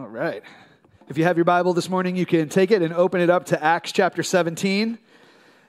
All right. If you have your Bible this morning, you can take it and open it up to Acts chapter 17.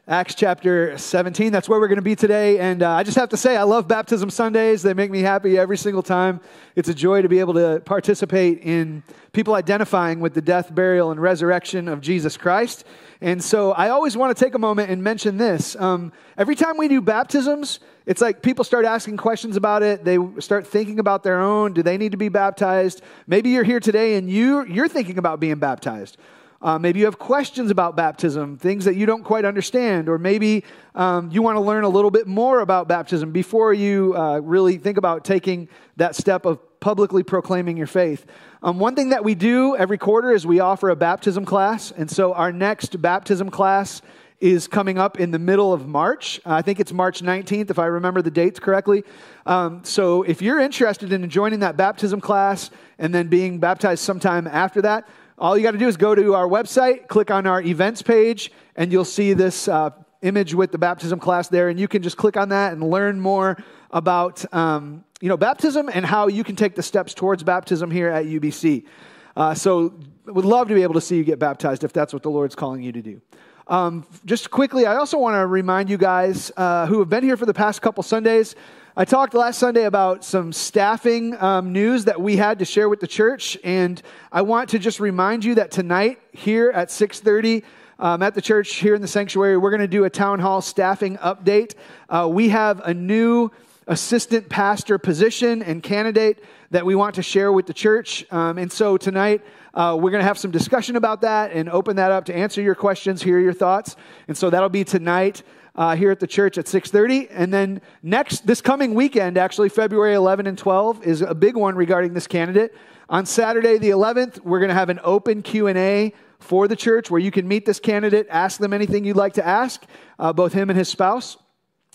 Acts chapter 17. That's where we're going to be today. And uh, I just have to say, I love Baptism Sundays. They make me happy every single time. It's a joy to be able to participate in people identifying with the death, burial, and resurrection of Jesus Christ. And so I always want to take a moment and mention this. Um, every time we do baptisms, it's like people start asking questions about it. They start thinking about their own. Do they need to be baptized? Maybe you're here today and you, you're thinking about being baptized. Uh, maybe you have questions about baptism, things that you don't quite understand, or maybe um, you want to learn a little bit more about baptism before you uh, really think about taking that step of publicly proclaiming your faith. Um, one thing that we do every quarter is we offer a baptism class, and so our next baptism class is coming up in the middle of March. I think it's March 19th, if I remember the dates correctly. Um, so if you're interested in joining that baptism class and then being baptized sometime after that, all you got to do is go to our website, click on our events page, and you'll see this uh, image with the baptism class there. And you can just click on that and learn more about um, you know, baptism and how you can take the steps towards baptism here at UBC. Uh, so, would love to be able to see you get baptized if that's what the Lord's calling you to do. Um, just quickly, I also want to remind you guys uh, who have been here for the past couple Sundays. I talked last Sunday about some staffing um, news that we had to share with the church, and I want to just remind you that tonight here at 6:30 um, at the church here in the sanctuary, we're going to do a town hall staffing update. Uh, we have a new assistant pastor position and candidate that we want to share with the church, um, and so tonight. Uh, we're going to have some discussion about that and open that up to answer your questions, hear your thoughts. And so that'll be tonight uh, here at the church at 6.30 and then next this coming weekend actually february 11 and 12 is a big one regarding this candidate. On saturday the 11th we're going to have an open q&a for the church where you can meet this candidate ask them anything you'd like to ask uh, both him and his spouse.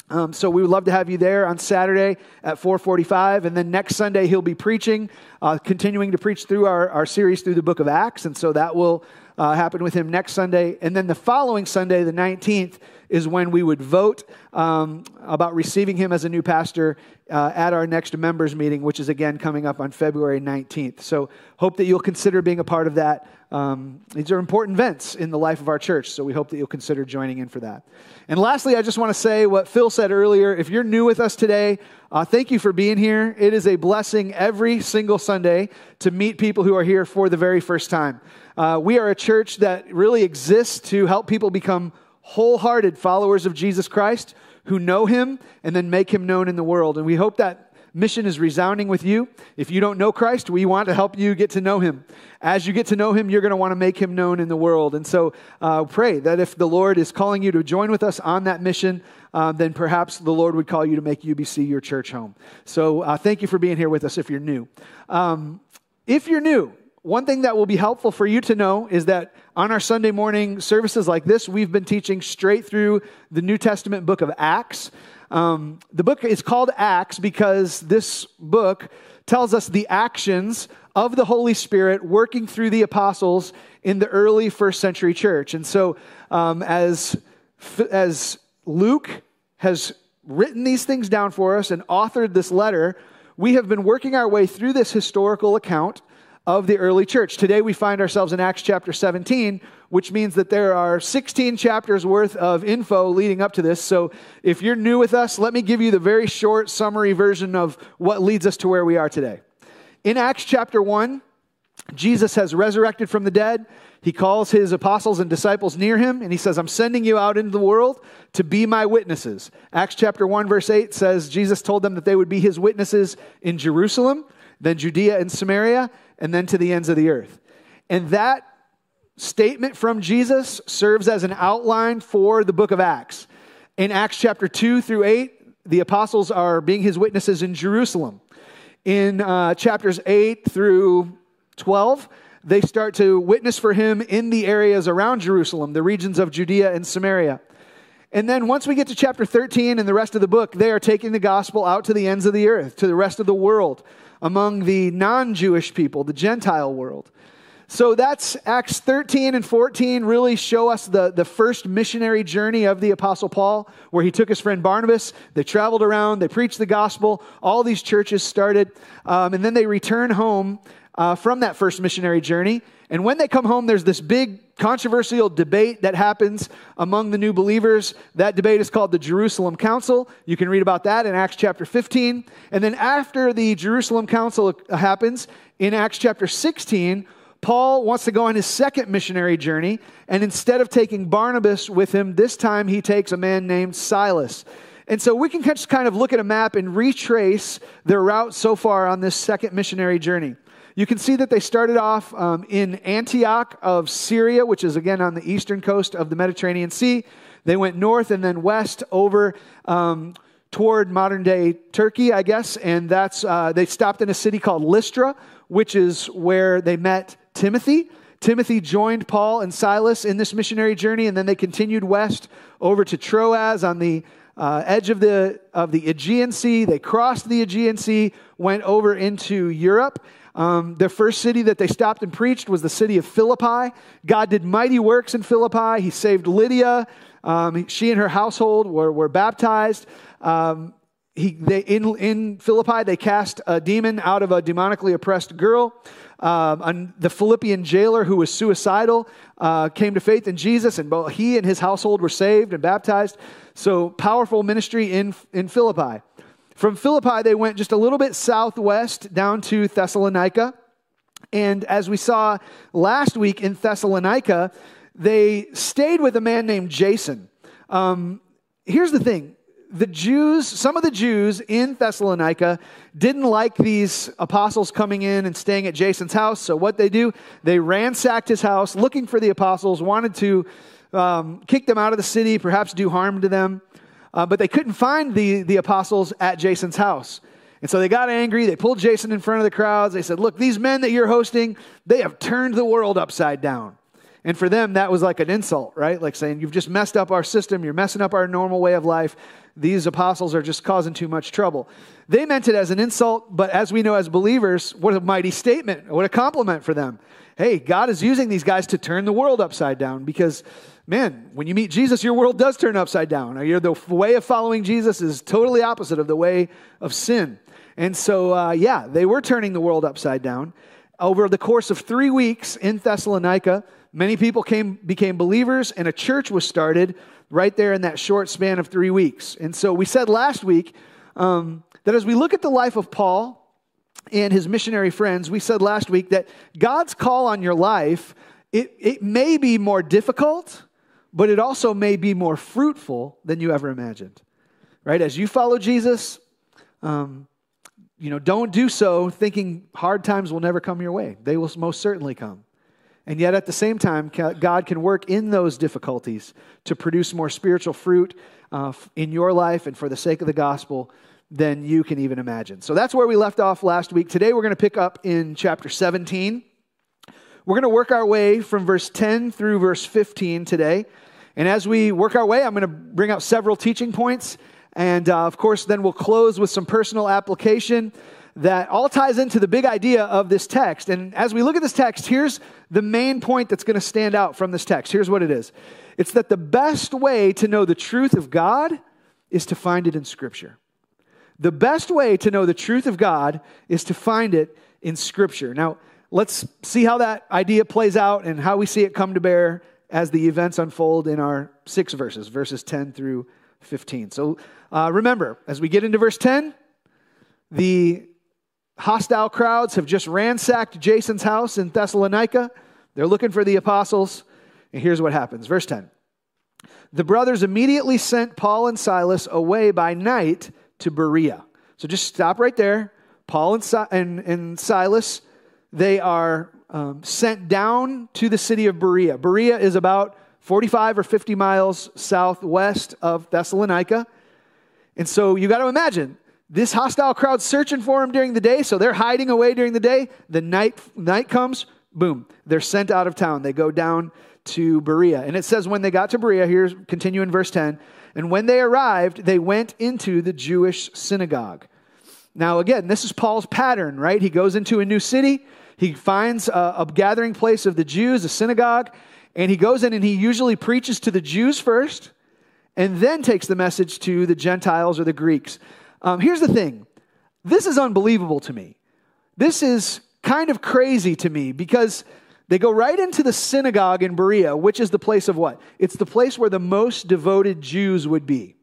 Um, so we would love to have you there on Saturday at 4:45, and then next Sunday he'll be preaching, uh, continuing to preach through our, our series through the Book of Acts, and so that will uh, happen with him next Sunday. And then the following Sunday, the 19th, is when we would vote um, about receiving him as a new pastor uh, at our next members meeting, which is again coming up on February 19th. So, hope that you'll consider being a part of that. Um, these are important events in the life of our church, so we hope that you'll consider joining in for that. And lastly, I just want to say what Phil said earlier. If you're new with us today, uh, thank you for being here. It is a blessing every single Sunday to meet people who are here for the very first time. Uh, we are a church that really exists to help people become wholehearted followers of Jesus Christ who know him and then make him known in the world. And we hope that mission is resounding with you. If you don't know Christ, we want to help you get to know him. As you get to know him, you're going to want to make him known in the world. And so uh, pray that if the Lord is calling you to join with us on that mission, uh, then perhaps the Lord would call you to make UBC your church home. So uh, thank you for being here with us if you're new. Um, if you're new, one thing that will be helpful for you to know is that on our Sunday morning services like this, we've been teaching straight through the New Testament book of Acts. Um, the book is called Acts because this book tells us the actions of the Holy Spirit working through the apostles in the early first century church. And so, um, as, as Luke has written these things down for us and authored this letter, we have been working our way through this historical account of the early church. Today we find ourselves in Acts chapter 17, which means that there are 16 chapters worth of info leading up to this. So if you're new with us, let me give you the very short summary version of what leads us to where we are today. In Acts chapter 1, Jesus has resurrected from the dead. He calls his apostles and disciples near him, and he says, I'm sending you out into the world to be my witnesses. Acts chapter 1, verse 8 says, Jesus told them that they would be his witnesses in Jerusalem, then Judea and Samaria, and then to the ends of the earth. And that statement from Jesus serves as an outline for the book of Acts. In Acts chapter 2 through 8, the apostles are being his witnesses in Jerusalem. In uh, chapters 8 through 12, they start to witness for him in the areas around Jerusalem, the regions of Judea and Samaria. And then once we get to chapter 13 and the rest of the book, they are taking the gospel out to the ends of the earth, to the rest of the world among the non Jewish people, the Gentile world. So that's Acts 13 and 14 really show us the, the first missionary journey of the Apostle Paul, where he took his friend Barnabas. They traveled around, they preached the gospel. All these churches started, um, and then they return home uh, from that first missionary journey. And when they come home, there's this big controversial debate that happens among the new believers. That debate is called the Jerusalem Council. You can read about that in Acts chapter 15. And then after the Jerusalem Council happens, in Acts chapter 16, Paul wants to go on his second missionary journey. And instead of taking Barnabas with him, this time he takes a man named Silas. And so we can just kind of look at a map and retrace their route so far on this second missionary journey. You can see that they started off um, in Antioch of Syria, which is again on the eastern coast of the Mediterranean Sea. They went north and then west over um, toward modern day Turkey, I guess, and that's uh, they stopped in a city called Lystra, which is where they met Timothy. Timothy joined Paul and Silas in this missionary journey, and then they continued west over to Troas on the uh, edge of the, of the Aegean Sea. They crossed the Aegean Sea, went over into Europe, um, the first city that they stopped and preached was the city of Philippi. God did mighty works in Philippi. He saved Lydia. Um, she and her household were, were baptized. Um, he, they, in, in Philippi, they cast a demon out of a demonically oppressed girl. Um, the Philippian jailer who was suicidal uh, came to faith in Jesus, and both he and his household were saved and baptized. So, powerful ministry in, in Philippi. From Philippi, they went just a little bit southwest down to Thessalonica. And as we saw last week in Thessalonica, they stayed with a man named Jason. Um, here's the thing the Jews, some of the Jews in Thessalonica didn't like these apostles coming in and staying at Jason's house. So, what they do, they ransacked his house looking for the apostles, wanted to um, kick them out of the city, perhaps do harm to them. Uh, but they couldn't find the, the apostles at Jason's house. And so they got angry. They pulled Jason in front of the crowds. They said, Look, these men that you're hosting, they have turned the world upside down. And for them, that was like an insult, right? Like saying, You've just messed up our system. You're messing up our normal way of life. These apostles are just causing too much trouble. They meant it as an insult, but as we know as believers, what a mighty statement. What a compliment for them. Hey, God is using these guys to turn the world upside down because man, when you meet Jesus, your world does turn upside down. You're, the way of following Jesus is totally opposite of the way of sin. And so, uh, yeah, they were turning the world upside down. Over the course of three weeks in Thessalonica, many people came, became believers, and a church was started right there in that short span of three weeks. And so, we said last week um, that as we look at the life of Paul and his missionary friends, we said last week that God's call on your life, it, it may be more difficult but it also may be more fruitful than you ever imagined. Right? As you follow Jesus, um, you know, don't do so thinking hard times will never come your way. They will most certainly come. And yet, at the same time, God can work in those difficulties to produce more spiritual fruit uh, in your life and for the sake of the gospel than you can even imagine. So that's where we left off last week. Today, we're going to pick up in chapter 17. We're going to work our way from verse 10 through verse 15 today. And as we work our way, I'm going to bring out several teaching points. And uh, of course, then we'll close with some personal application that all ties into the big idea of this text. And as we look at this text, here's the main point that's going to stand out from this text. Here's what it is it's that the best way to know the truth of God is to find it in Scripture. The best way to know the truth of God is to find it in Scripture. Now, let's see how that idea plays out and how we see it come to bear as the events unfold in our six verses, verses 10 through 15. So uh, remember, as we get into verse 10, the hostile crowds have just ransacked Jason's house in Thessalonica. They're looking for the apostles. And here's what happens. Verse 10 The brothers immediately sent Paul and Silas away by night to Berea. So just stop right there. Paul and, si- and, and Silas, they are um, sent down to the city of Berea. Berea is about 45 or 50 miles southwest of Thessalonica. And so you got to imagine this hostile crowd searching for him during the day, so they're hiding away during the day. The night, night comes, boom, they're sent out of town. They go down to Berea. And it says when they got to Berea, here's continue in verse 10, and when they arrived, they went into the Jewish synagogue. Now, again, this is Paul's pattern, right? He goes into a new city, he finds a, a gathering place of the Jews, a synagogue, and he goes in and he usually preaches to the Jews first and then takes the message to the Gentiles or the Greeks. Um, here's the thing this is unbelievable to me. This is kind of crazy to me because they go right into the synagogue in Berea, which is the place of what? It's the place where the most devoted Jews would be.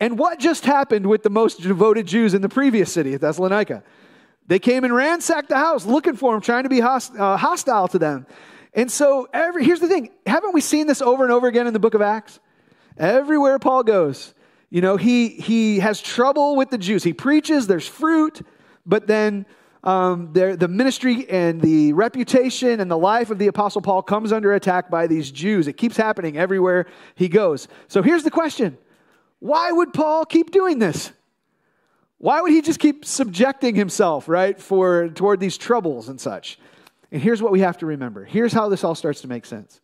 And what just happened with the most devoted Jews in the previous city, Thessalonica? They came and ransacked the house looking for him, trying to be host, uh, hostile to them. And so, every, here's the thing haven't we seen this over and over again in the book of Acts? Everywhere Paul goes, you know, he, he has trouble with the Jews. He preaches, there's fruit, but then um, the ministry and the reputation and the life of the Apostle Paul comes under attack by these Jews. It keeps happening everywhere he goes. So here's the question why would Paul keep doing this? Why would he just keep subjecting himself, right, for toward these troubles and such? And here's what we have to remember. Here's how this all starts to make sense.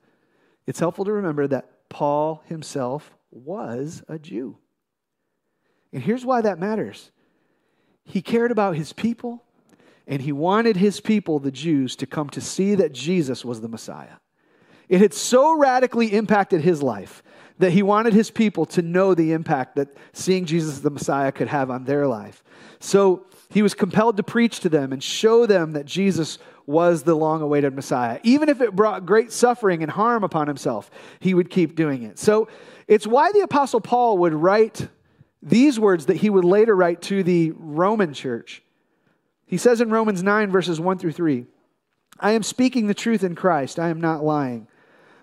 It's helpful to remember that Paul himself was a Jew. And here's why that matters. He cared about his people, and he wanted his people, the Jews, to come to see that Jesus was the Messiah. It had so radically impacted his life that he wanted his people to know the impact that seeing Jesus the Messiah could have on their life. So he was compelled to preach to them and show them that Jesus was the long awaited Messiah. Even if it brought great suffering and harm upon himself, he would keep doing it. So it's why the Apostle Paul would write these words that he would later write to the Roman church. He says in Romans 9, verses 1 through 3 I am speaking the truth in Christ, I am not lying.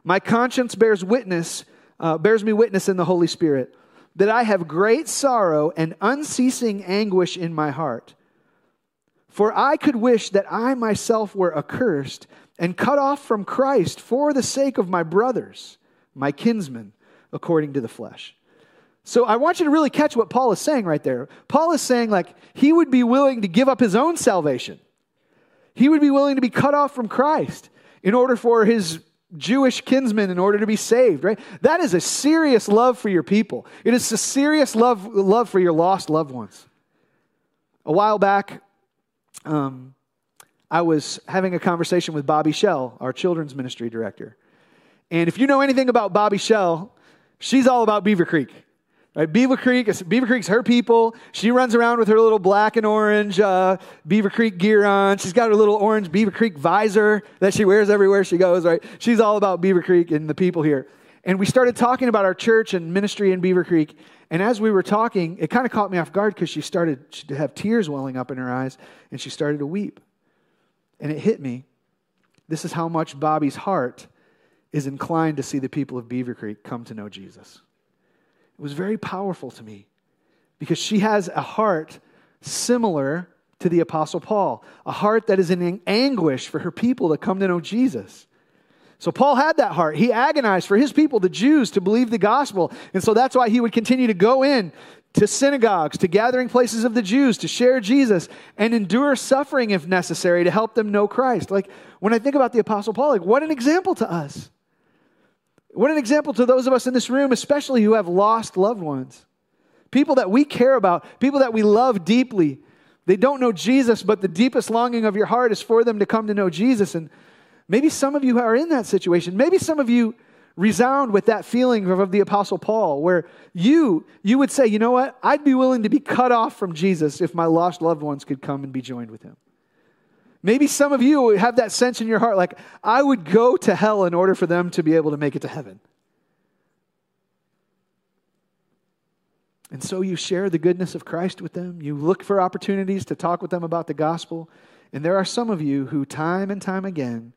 My conscience bears witness uh, bears me witness in the Holy Spirit that I have great sorrow and unceasing anguish in my heart. For I could wish that I myself were accursed and cut off from Christ for the sake of my brothers, my kinsmen, according to the flesh. So I want you to really catch what Paul is saying right there. Paul is saying, like, he would be willing to give up his own salvation. He would be willing to be cut off from Christ in order for his Jewish kinsmen in order to be saved, right? That is a serious love for your people. It is a serious love, love for your lost loved ones. A while back, um, I was having a conversation with Bobby Shell, our children's ministry director. And if you know anything about Bobby Shell, she's all about Beaver Creek. Right? Beaver Creek, Beaver Creek's her people. She runs around with her little black and orange uh, Beaver Creek gear on. She's got her little orange Beaver Creek visor that she wears everywhere she goes. Right? She's all about Beaver Creek and the people here. And we started talking about our church and ministry in Beaver Creek. And as we were talking, it kind of caught me off guard because she started to have tears welling up in her eyes and she started to weep. And it hit me. This is how much Bobby's heart is inclined to see the people of Beaver Creek come to know Jesus. It was very powerful to me because she has a heart similar to the Apostle Paul, a heart that is in anguish for her people to come to know Jesus. So Paul had that heart. He agonized for his people, the Jews, to believe the gospel. And so that's why he would continue to go in to synagogues, to gathering places of the Jews, to share Jesus and endure suffering if necessary to help them know Christ. Like when I think about the Apostle Paul, like what an example to us. What an example to those of us in this room, especially who have lost loved ones. People that we care about, people that we love deeply. They don't know Jesus, but the deepest longing of your heart is for them to come to know Jesus. And maybe some of you are in that situation. Maybe some of you resound with that feeling of the apostle paul where you you would say you know what i'd be willing to be cut off from jesus if my lost loved ones could come and be joined with him Maybe some of you have that sense in your heart like, I would go to hell in order for them to be able to make it to heaven. And so you share the goodness of Christ with them. You look for opportunities to talk with them about the gospel. And there are some of you who, time and time again,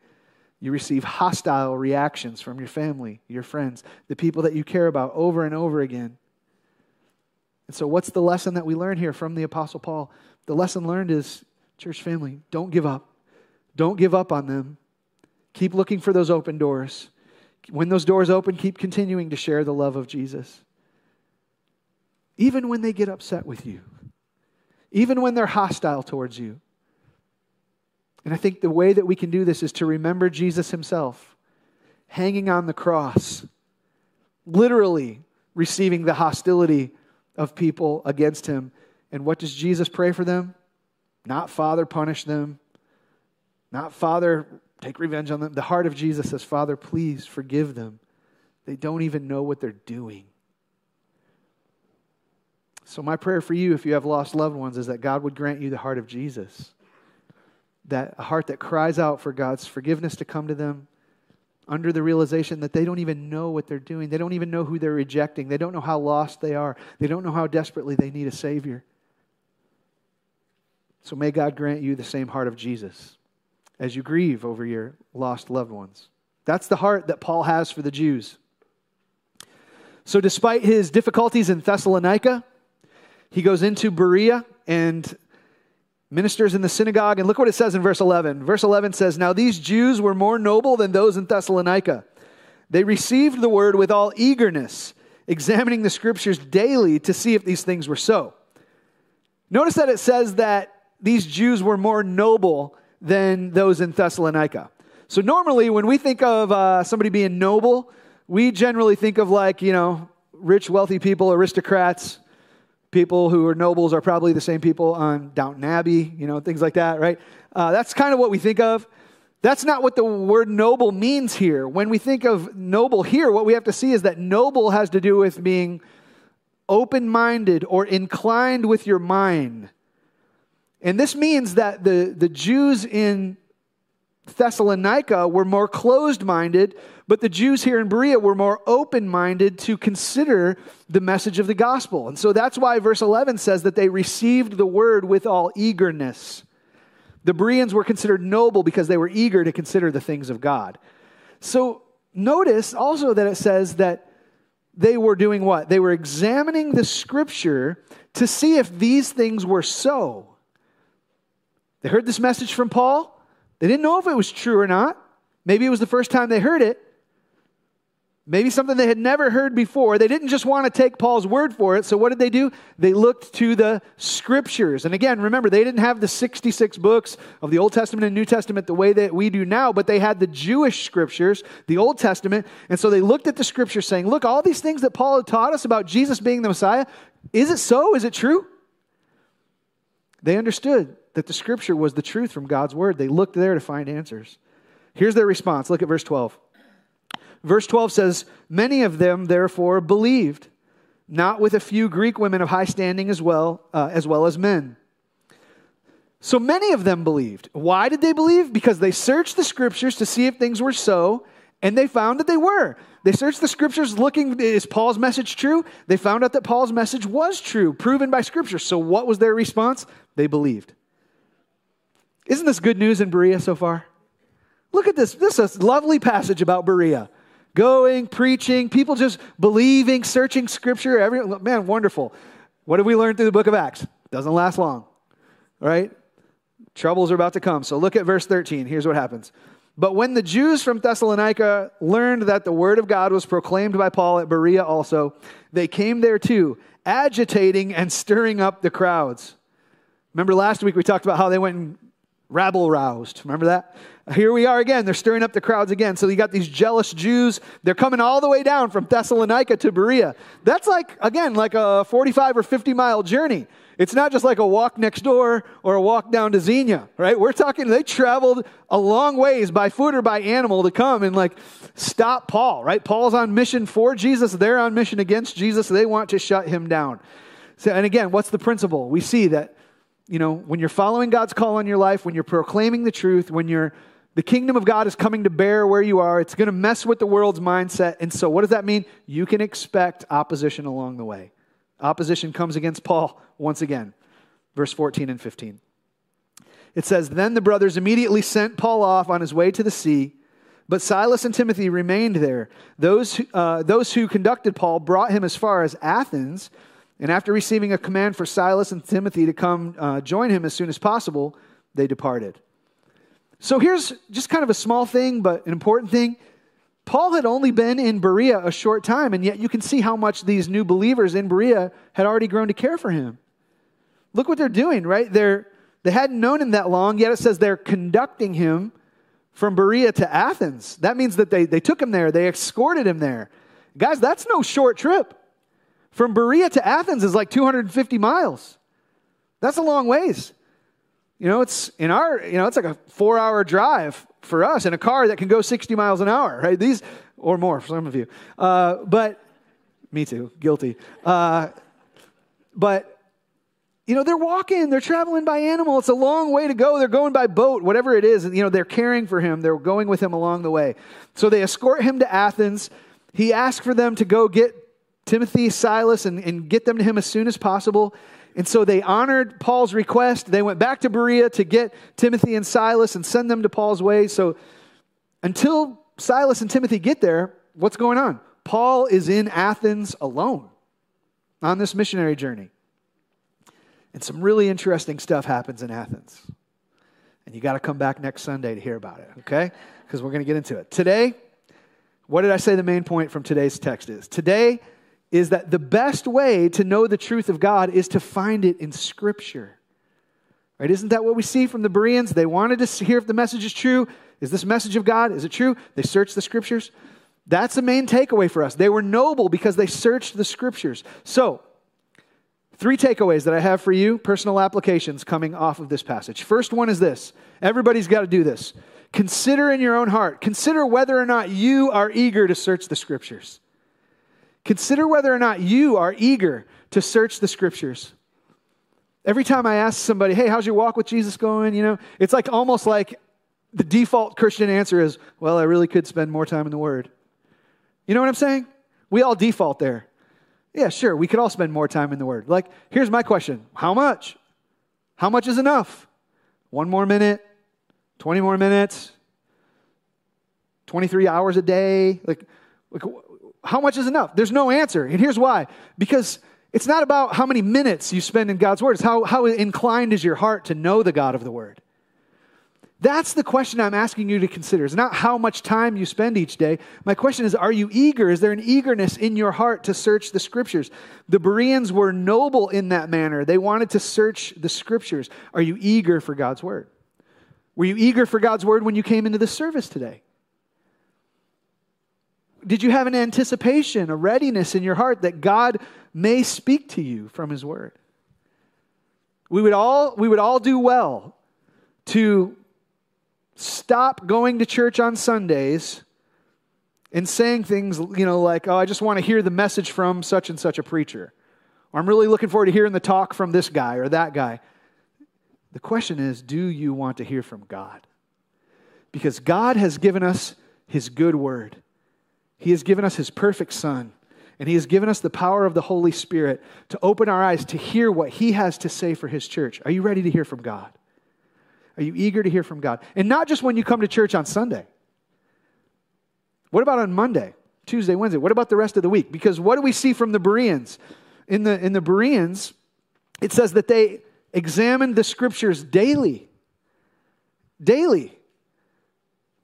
you receive hostile reactions from your family, your friends, the people that you care about over and over again. And so, what's the lesson that we learn here from the Apostle Paul? The lesson learned is Church family, don't give up. Don't give up on them. Keep looking for those open doors. When those doors open, keep continuing to share the love of Jesus. Even when they get upset with you, even when they're hostile towards you. And I think the way that we can do this is to remember Jesus himself hanging on the cross, literally receiving the hostility of people against him. And what does Jesus pray for them? Not, Father, punish them. Not, Father, take revenge on them. The heart of Jesus says, Father, please forgive them. They don't even know what they're doing. So, my prayer for you, if you have lost loved ones, is that God would grant you the heart of Jesus. that a heart that cries out for God's forgiveness to come to them under the realization that they don't even know what they're doing. They don't even know who they're rejecting. They don't know how lost they are. They don't know how desperately they need a Savior. So may God grant you the same heart of Jesus as you grieve over your lost loved ones. That's the heart that Paul has for the Jews. So, despite his difficulties in Thessalonica, he goes into Berea and ministers in the synagogue. And look what it says in verse 11. Verse 11 says, Now these Jews were more noble than those in Thessalonica. They received the word with all eagerness, examining the scriptures daily to see if these things were so. Notice that it says that these Jews were more noble than those in Thessalonica. So, normally, when we think of uh, somebody being noble, we generally think of like, you know, rich, wealthy people, aristocrats, people who are nobles are probably the same people on Downton Abbey, you know, things like that, right? Uh, that's kind of what we think of. That's not what the word noble means here. When we think of noble here, what we have to see is that noble has to do with being open minded or inclined with your mind. And this means that the, the Jews in Thessalonica were more closed minded, but the Jews here in Berea were more open minded to consider the message of the gospel. And so that's why verse 11 says that they received the word with all eagerness. The Bereans were considered noble because they were eager to consider the things of God. So notice also that it says that they were doing what? They were examining the scripture to see if these things were so. They heard this message from Paul. They didn't know if it was true or not. Maybe it was the first time they heard it. Maybe something they had never heard before. They didn't just want to take Paul's word for it. So, what did they do? They looked to the scriptures. And again, remember, they didn't have the 66 books of the Old Testament and New Testament the way that we do now, but they had the Jewish scriptures, the Old Testament. And so they looked at the scriptures saying, Look, all these things that Paul had taught us about Jesus being the Messiah, is it so? Is it true? They understood that the scripture was the truth from God's word. They looked there to find answers. Here's their response. Look at verse 12. Verse 12 says, Many of them, therefore, believed, not with a few Greek women of high standing as well, uh, as well as men. So many of them believed. Why did they believe? Because they searched the scriptures to see if things were so, and they found that they were. They searched the scriptures looking, is Paul's message true? They found out that Paul's message was true, proven by scripture. So what was their response? They believed. Isn't this good news in Berea so far? Look at this. This is a lovely passage about Berea. Going, preaching, people just believing, searching scripture. Every, man, wonderful. What have we learned through the book of Acts? Doesn't last long, right? Troubles are about to come. So look at verse 13. Here's what happens. But when the Jews from Thessalonica learned that the word of God was proclaimed by Paul at Berea also, they came there too, agitating and stirring up the crowds. Remember last week we talked about how they went and rabble roused. Remember that? Here we are again. They're stirring up the crowds again. So you got these jealous Jews. They're coming all the way down from Thessalonica to Berea. That's like, again, like a 45 or 50 mile journey. It's not just like a walk next door or a walk down to Xenia, right? We're talking, they traveled a long ways by foot or by animal to come and like stop Paul, right? Paul's on mission for Jesus. They're on mission against Jesus. They want to shut him down. So, and again, what's the principle? We see that you know, when you're following God's call on your life, when you're proclaiming the truth, when you're the kingdom of God is coming to bear where you are, it's going to mess with the world's mindset. And so, what does that mean? You can expect opposition along the way. Opposition comes against Paul once again. Verse 14 and 15. It says, Then the brothers immediately sent Paul off on his way to the sea, but Silas and Timothy remained there. Those, uh, those who conducted Paul brought him as far as Athens and after receiving a command for Silas and Timothy to come uh, join him as soon as possible, they departed. So here's just kind of a small thing, but an important thing. Paul had only been in Berea a short time, and yet you can see how much these new believers in Berea had already grown to care for him. Look what they're doing, right? They're, they hadn't known him that long, yet it says they're conducting him from Berea to Athens. That means that they, they took him there, they escorted him there. Guys, that's no short trip. From Berea to Athens is like 250 miles. That's a long ways. You know, it's in our, you know, it's like a four hour drive for us in a car that can go 60 miles an hour, right? These, or more for some of you. Uh, but, me too, guilty. Uh, but you know, they're walking, they're traveling by animal. It's a long way to go. They're going by boat, whatever it is. You know, they're caring for him, they're going with him along the way. So they escort him to Athens. He asked for them to go get Timothy, Silas, and, and get them to him as soon as possible. And so they honored Paul's request. They went back to Berea to get Timothy and Silas and send them to Paul's way. So until Silas and Timothy get there, what's going on? Paul is in Athens alone on this missionary journey. And some really interesting stuff happens in Athens. And you got to come back next Sunday to hear about it, okay? Because we're going to get into it. Today, what did I say the main point from today's text is? Today is that the best way to know the truth of God is to find it in Scripture. Right? Isn't that what we see from the Bereans? They wanted to hear if the message is true. Is this message of God? Is it true? They searched the Scriptures. That's the main takeaway for us. They were noble because they searched the Scriptures. So, Three takeaways that I have for you, personal applications coming off of this passage. First one is this everybody's got to do this. Consider in your own heart, consider whether or not you are eager to search the scriptures. Consider whether or not you are eager to search the scriptures. Every time I ask somebody, hey, how's your walk with Jesus going? You know, it's like almost like the default Christian answer is, well, I really could spend more time in the Word. You know what I'm saying? We all default there. Yeah, sure, we could all spend more time in the Word. Like, here's my question How much? How much is enough? One more minute? 20 more minutes? 23 hours a day? Like, like how much is enough? There's no answer. And here's why because it's not about how many minutes you spend in God's Word, it's how, how inclined is your heart to know the God of the Word. That's the question I'm asking you to consider. It's not how much time you spend each day. My question is, are you eager? Is there an eagerness in your heart to search the scriptures? The Bereans were noble in that manner. They wanted to search the scriptures. Are you eager for God's word? Were you eager for God's word when you came into the service today? Did you have an anticipation, a readiness in your heart that God may speak to you from his word? We would all, we would all do well to stop going to church on Sundays and saying things, you know, like, oh, I just want to hear the message from such and such a preacher. Or I'm really looking forward to hearing the talk from this guy or that guy. The question is, do you want to hear from God? Because God has given us his good word. He has given us his perfect son. And he has given us the power of the Holy Spirit to open our eyes to hear what he has to say for his church. Are you ready to hear from God? Are you eager to hear from God? And not just when you come to church on Sunday. What about on Monday, Tuesday, Wednesday? What about the rest of the week? Because what do we see from the Bereans? In the, in the Bereans, it says that they examined the scriptures daily. Daily.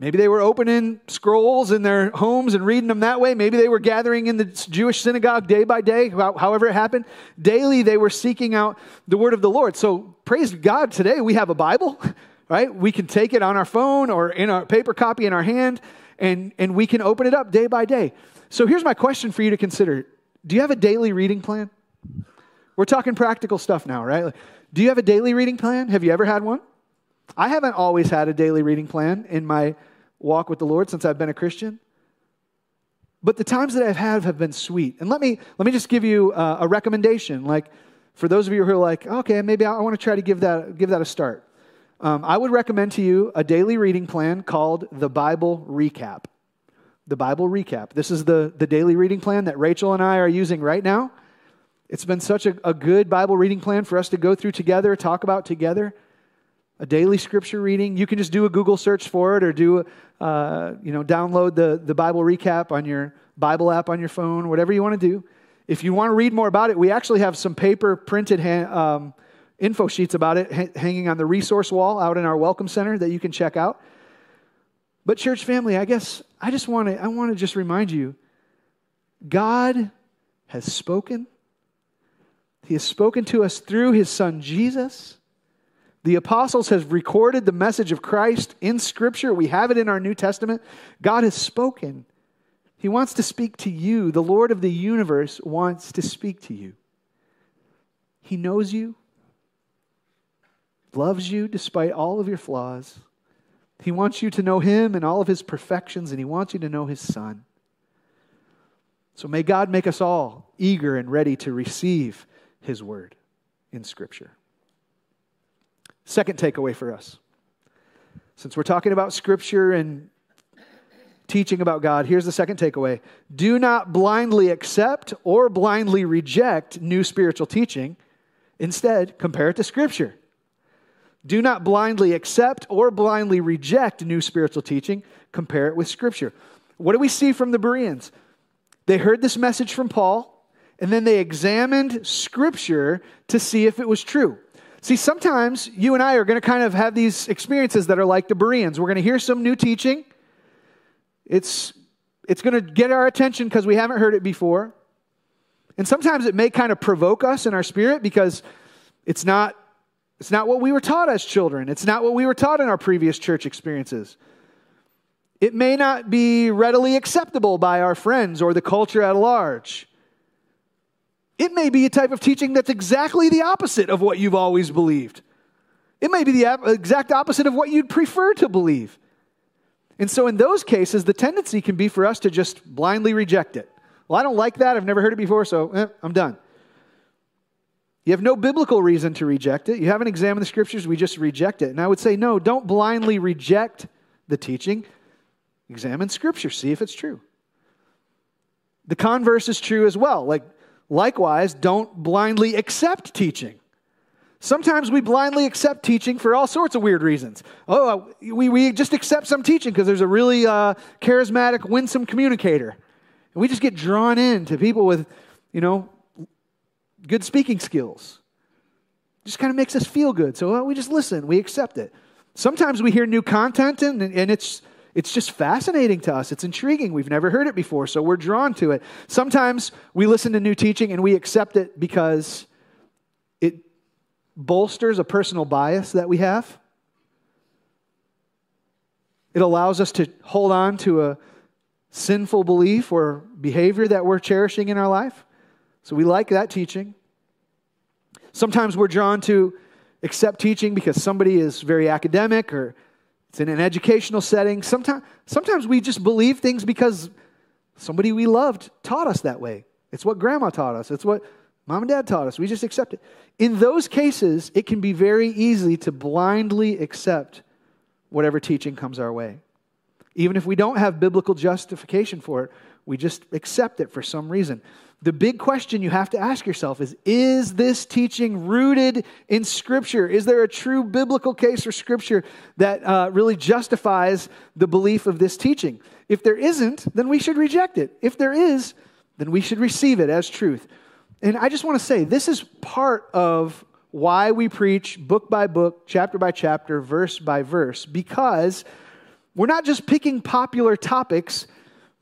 Maybe they were opening scrolls in their homes and reading them that way. Maybe they were gathering in the Jewish synagogue day by day, however it happened. Daily, they were seeking out the word of the Lord. So, praise God, today we have a Bible, right? We can take it on our phone or in our paper copy in our hand, and, and we can open it up day by day. So, here's my question for you to consider Do you have a daily reading plan? We're talking practical stuff now, right? Do you have a daily reading plan? Have you ever had one? I haven't always had a daily reading plan in my walk with the Lord since I've been a Christian. But the times that I've had have been sweet. And let me, let me just give you uh, a recommendation. Like, for those of you who are like, okay, maybe I want to try to give that, give that a start. Um, I would recommend to you a daily reading plan called the Bible Recap. The Bible Recap. This is the, the daily reading plan that Rachel and I are using right now. It's been such a, a good Bible reading plan for us to go through together, talk about together a daily scripture reading. You can just do a Google search for it or do, uh, you know, download the, the Bible recap on your Bible app on your phone, whatever you want to do. If you want to read more about it, we actually have some paper printed ha- um, info sheets about it ha- hanging on the resource wall out in our welcome center that you can check out. But church family, I guess I just want to I want to just remind you God has spoken. He has spoken to us through his son Jesus. The apostles have recorded the message of Christ in Scripture. We have it in our New Testament. God has spoken. He wants to speak to you. The Lord of the universe wants to speak to you. He knows you, loves you despite all of your flaws. He wants you to know Him and all of His perfections, and He wants you to know His Son. So may God make us all eager and ready to receive His word. in Scripture. Second takeaway for us. Since we're talking about Scripture and teaching about God, here's the second takeaway do not blindly accept or blindly reject new spiritual teaching. Instead, compare it to Scripture. Do not blindly accept or blindly reject new spiritual teaching. Compare it with Scripture. What do we see from the Bereans? They heard this message from Paul, and then they examined Scripture to see if it was true. See, sometimes you and I are going to kind of have these experiences that are like the Bereans. We're going to hear some new teaching. It's, it's going to get our attention because we haven't heard it before. And sometimes it may kind of provoke us in our spirit because it's not, it's not what we were taught as children. It's not what we were taught in our previous church experiences. It may not be readily acceptable by our friends or the culture at large. It may be a type of teaching that's exactly the opposite of what you've always believed. It may be the exact opposite of what you'd prefer to believe. And so, in those cases, the tendency can be for us to just blindly reject it. Well, I don't like that. I've never heard it before, so eh, I'm done. You have no biblical reason to reject it. You haven't examined the scriptures, we just reject it. And I would say, no, don't blindly reject the teaching. Examine scripture, see if it's true. The converse is true as well. Like, Likewise, don't blindly accept teaching. Sometimes we blindly accept teaching for all sorts of weird reasons. Oh, uh, we, we just accept some teaching because there's a really uh, charismatic, winsome communicator. And we just get drawn in to people with, you know, good speaking skills. It just kind of makes us feel good. So well, we just listen, we accept it. Sometimes we hear new content and, and it's it's just fascinating to us. It's intriguing. We've never heard it before, so we're drawn to it. Sometimes we listen to new teaching and we accept it because it bolsters a personal bias that we have. It allows us to hold on to a sinful belief or behavior that we're cherishing in our life. So we like that teaching. Sometimes we're drawn to accept teaching because somebody is very academic or it's in an educational setting. Sometimes, sometimes we just believe things because somebody we loved taught us that way. It's what grandma taught us, it's what mom and dad taught us. We just accept it. In those cases, it can be very easy to blindly accept whatever teaching comes our way. Even if we don't have biblical justification for it, we just accept it for some reason. The big question you have to ask yourself is Is this teaching rooted in Scripture? Is there a true biblical case for Scripture that uh, really justifies the belief of this teaching? If there isn't, then we should reject it. If there is, then we should receive it as truth. And I just want to say this is part of why we preach book by book, chapter by chapter, verse by verse, because we're not just picking popular topics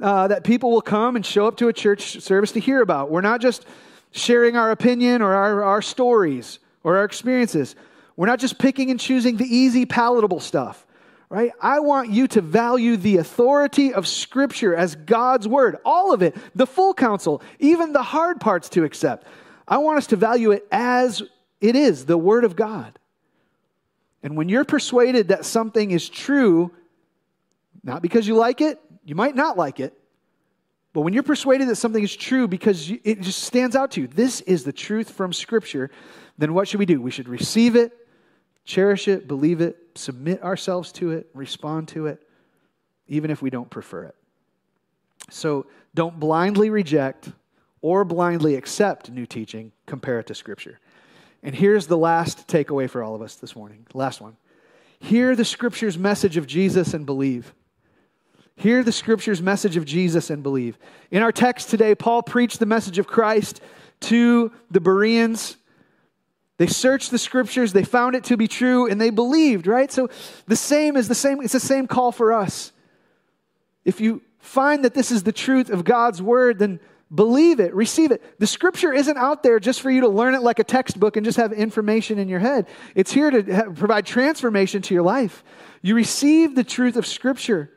uh, that people will come and show up to a church service to hear about. We're not just sharing our opinion or our, our stories or our experiences. We're not just picking and choosing the easy, palatable stuff, right? I want you to value the authority of Scripture as God's Word, all of it, the full counsel, even the hard parts to accept. I want us to value it as it is, the Word of God. And when you're persuaded that something is true, not because you like it, you might not like it, but when you're persuaded that something is true because it just stands out to you, this is the truth from Scripture, then what should we do? We should receive it, cherish it, believe it, submit ourselves to it, respond to it, even if we don't prefer it. So don't blindly reject or blindly accept new teaching, compare it to Scripture. And here's the last takeaway for all of us this morning. Last one. Hear the Scripture's message of Jesus and believe. Hear the scripture's message of Jesus and believe. In our text today, Paul preached the message of Christ to the Bereans. They searched the scriptures, they found it to be true, and they believed, right? So the same is the same, it's the same call for us. If you find that this is the truth of God's word, then believe it, receive it. The scripture isn't out there just for you to learn it like a textbook and just have information in your head. It's here to provide transformation to your life. You receive the truth of scripture.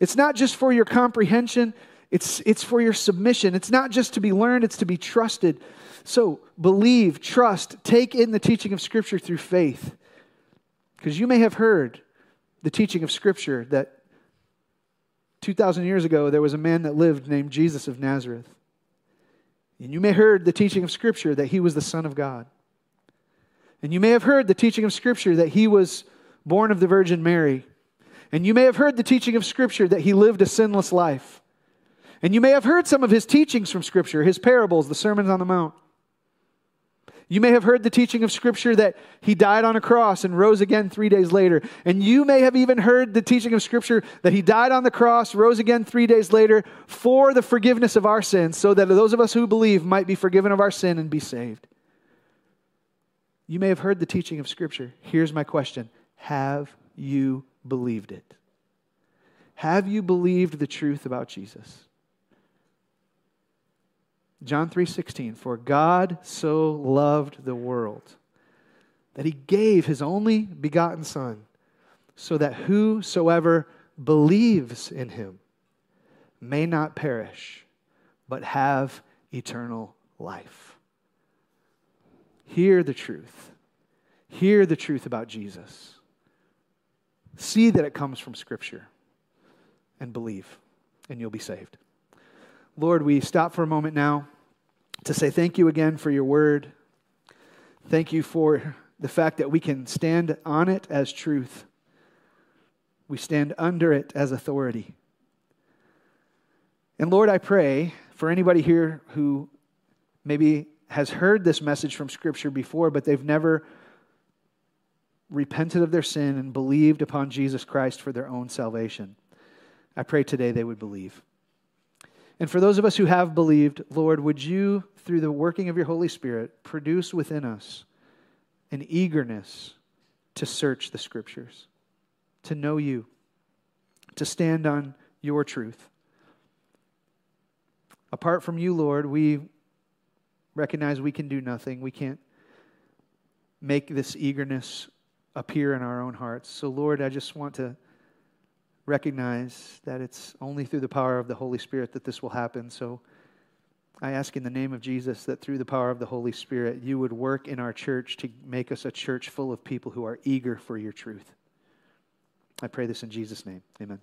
It's not just for your comprehension, it's, it's for your submission. It's not just to be learned, it's to be trusted. So believe, trust, take in the teaching of Scripture through faith. Because you may have heard the teaching of Scripture that 2,000 years ago there was a man that lived named Jesus of Nazareth. And you may have heard the teaching of Scripture that he was the Son of God. And you may have heard the teaching of Scripture that he was born of the Virgin Mary. And you may have heard the teaching of Scripture that he lived a sinless life. And you may have heard some of his teachings from Scripture, his parables, the Sermons on the Mount. You may have heard the teaching of Scripture that he died on a cross and rose again three days later. And you may have even heard the teaching of Scripture that he died on the cross, rose again three days later for the forgiveness of our sins, so that those of us who believe might be forgiven of our sin and be saved. You may have heard the teaching of Scripture. Here's my question Have you believed it? Have you believed the truth about Jesus? John 3:16 For God so loved the world that he gave his only begotten son so that whosoever believes in him may not perish but have eternal life. Hear the truth. Hear the truth about Jesus. See that it comes from Scripture and believe, and you'll be saved. Lord, we stop for a moment now to say thank you again for your word. Thank you for the fact that we can stand on it as truth. We stand under it as authority. And Lord, I pray for anybody here who maybe has heard this message from Scripture before, but they've never repented of their sin and believed upon Jesus Christ for their own salvation. I pray today they would believe. And for those of us who have believed, Lord, would you, through the working of your Holy Spirit, produce within us an eagerness to search the Scriptures, to know you, to stand on your truth. Apart from you, Lord, we recognize we can do nothing. We can't make this eagerness appear in our own hearts. So, Lord, I just want to recognize that it's only through the power of the Holy Spirit that this will happen. So I ask in the name of Jesus that through the power of the Holy Spirit, you would work in our church to make us a church full of people who are eager for your truth. I pray this in Jesus' name. Amen.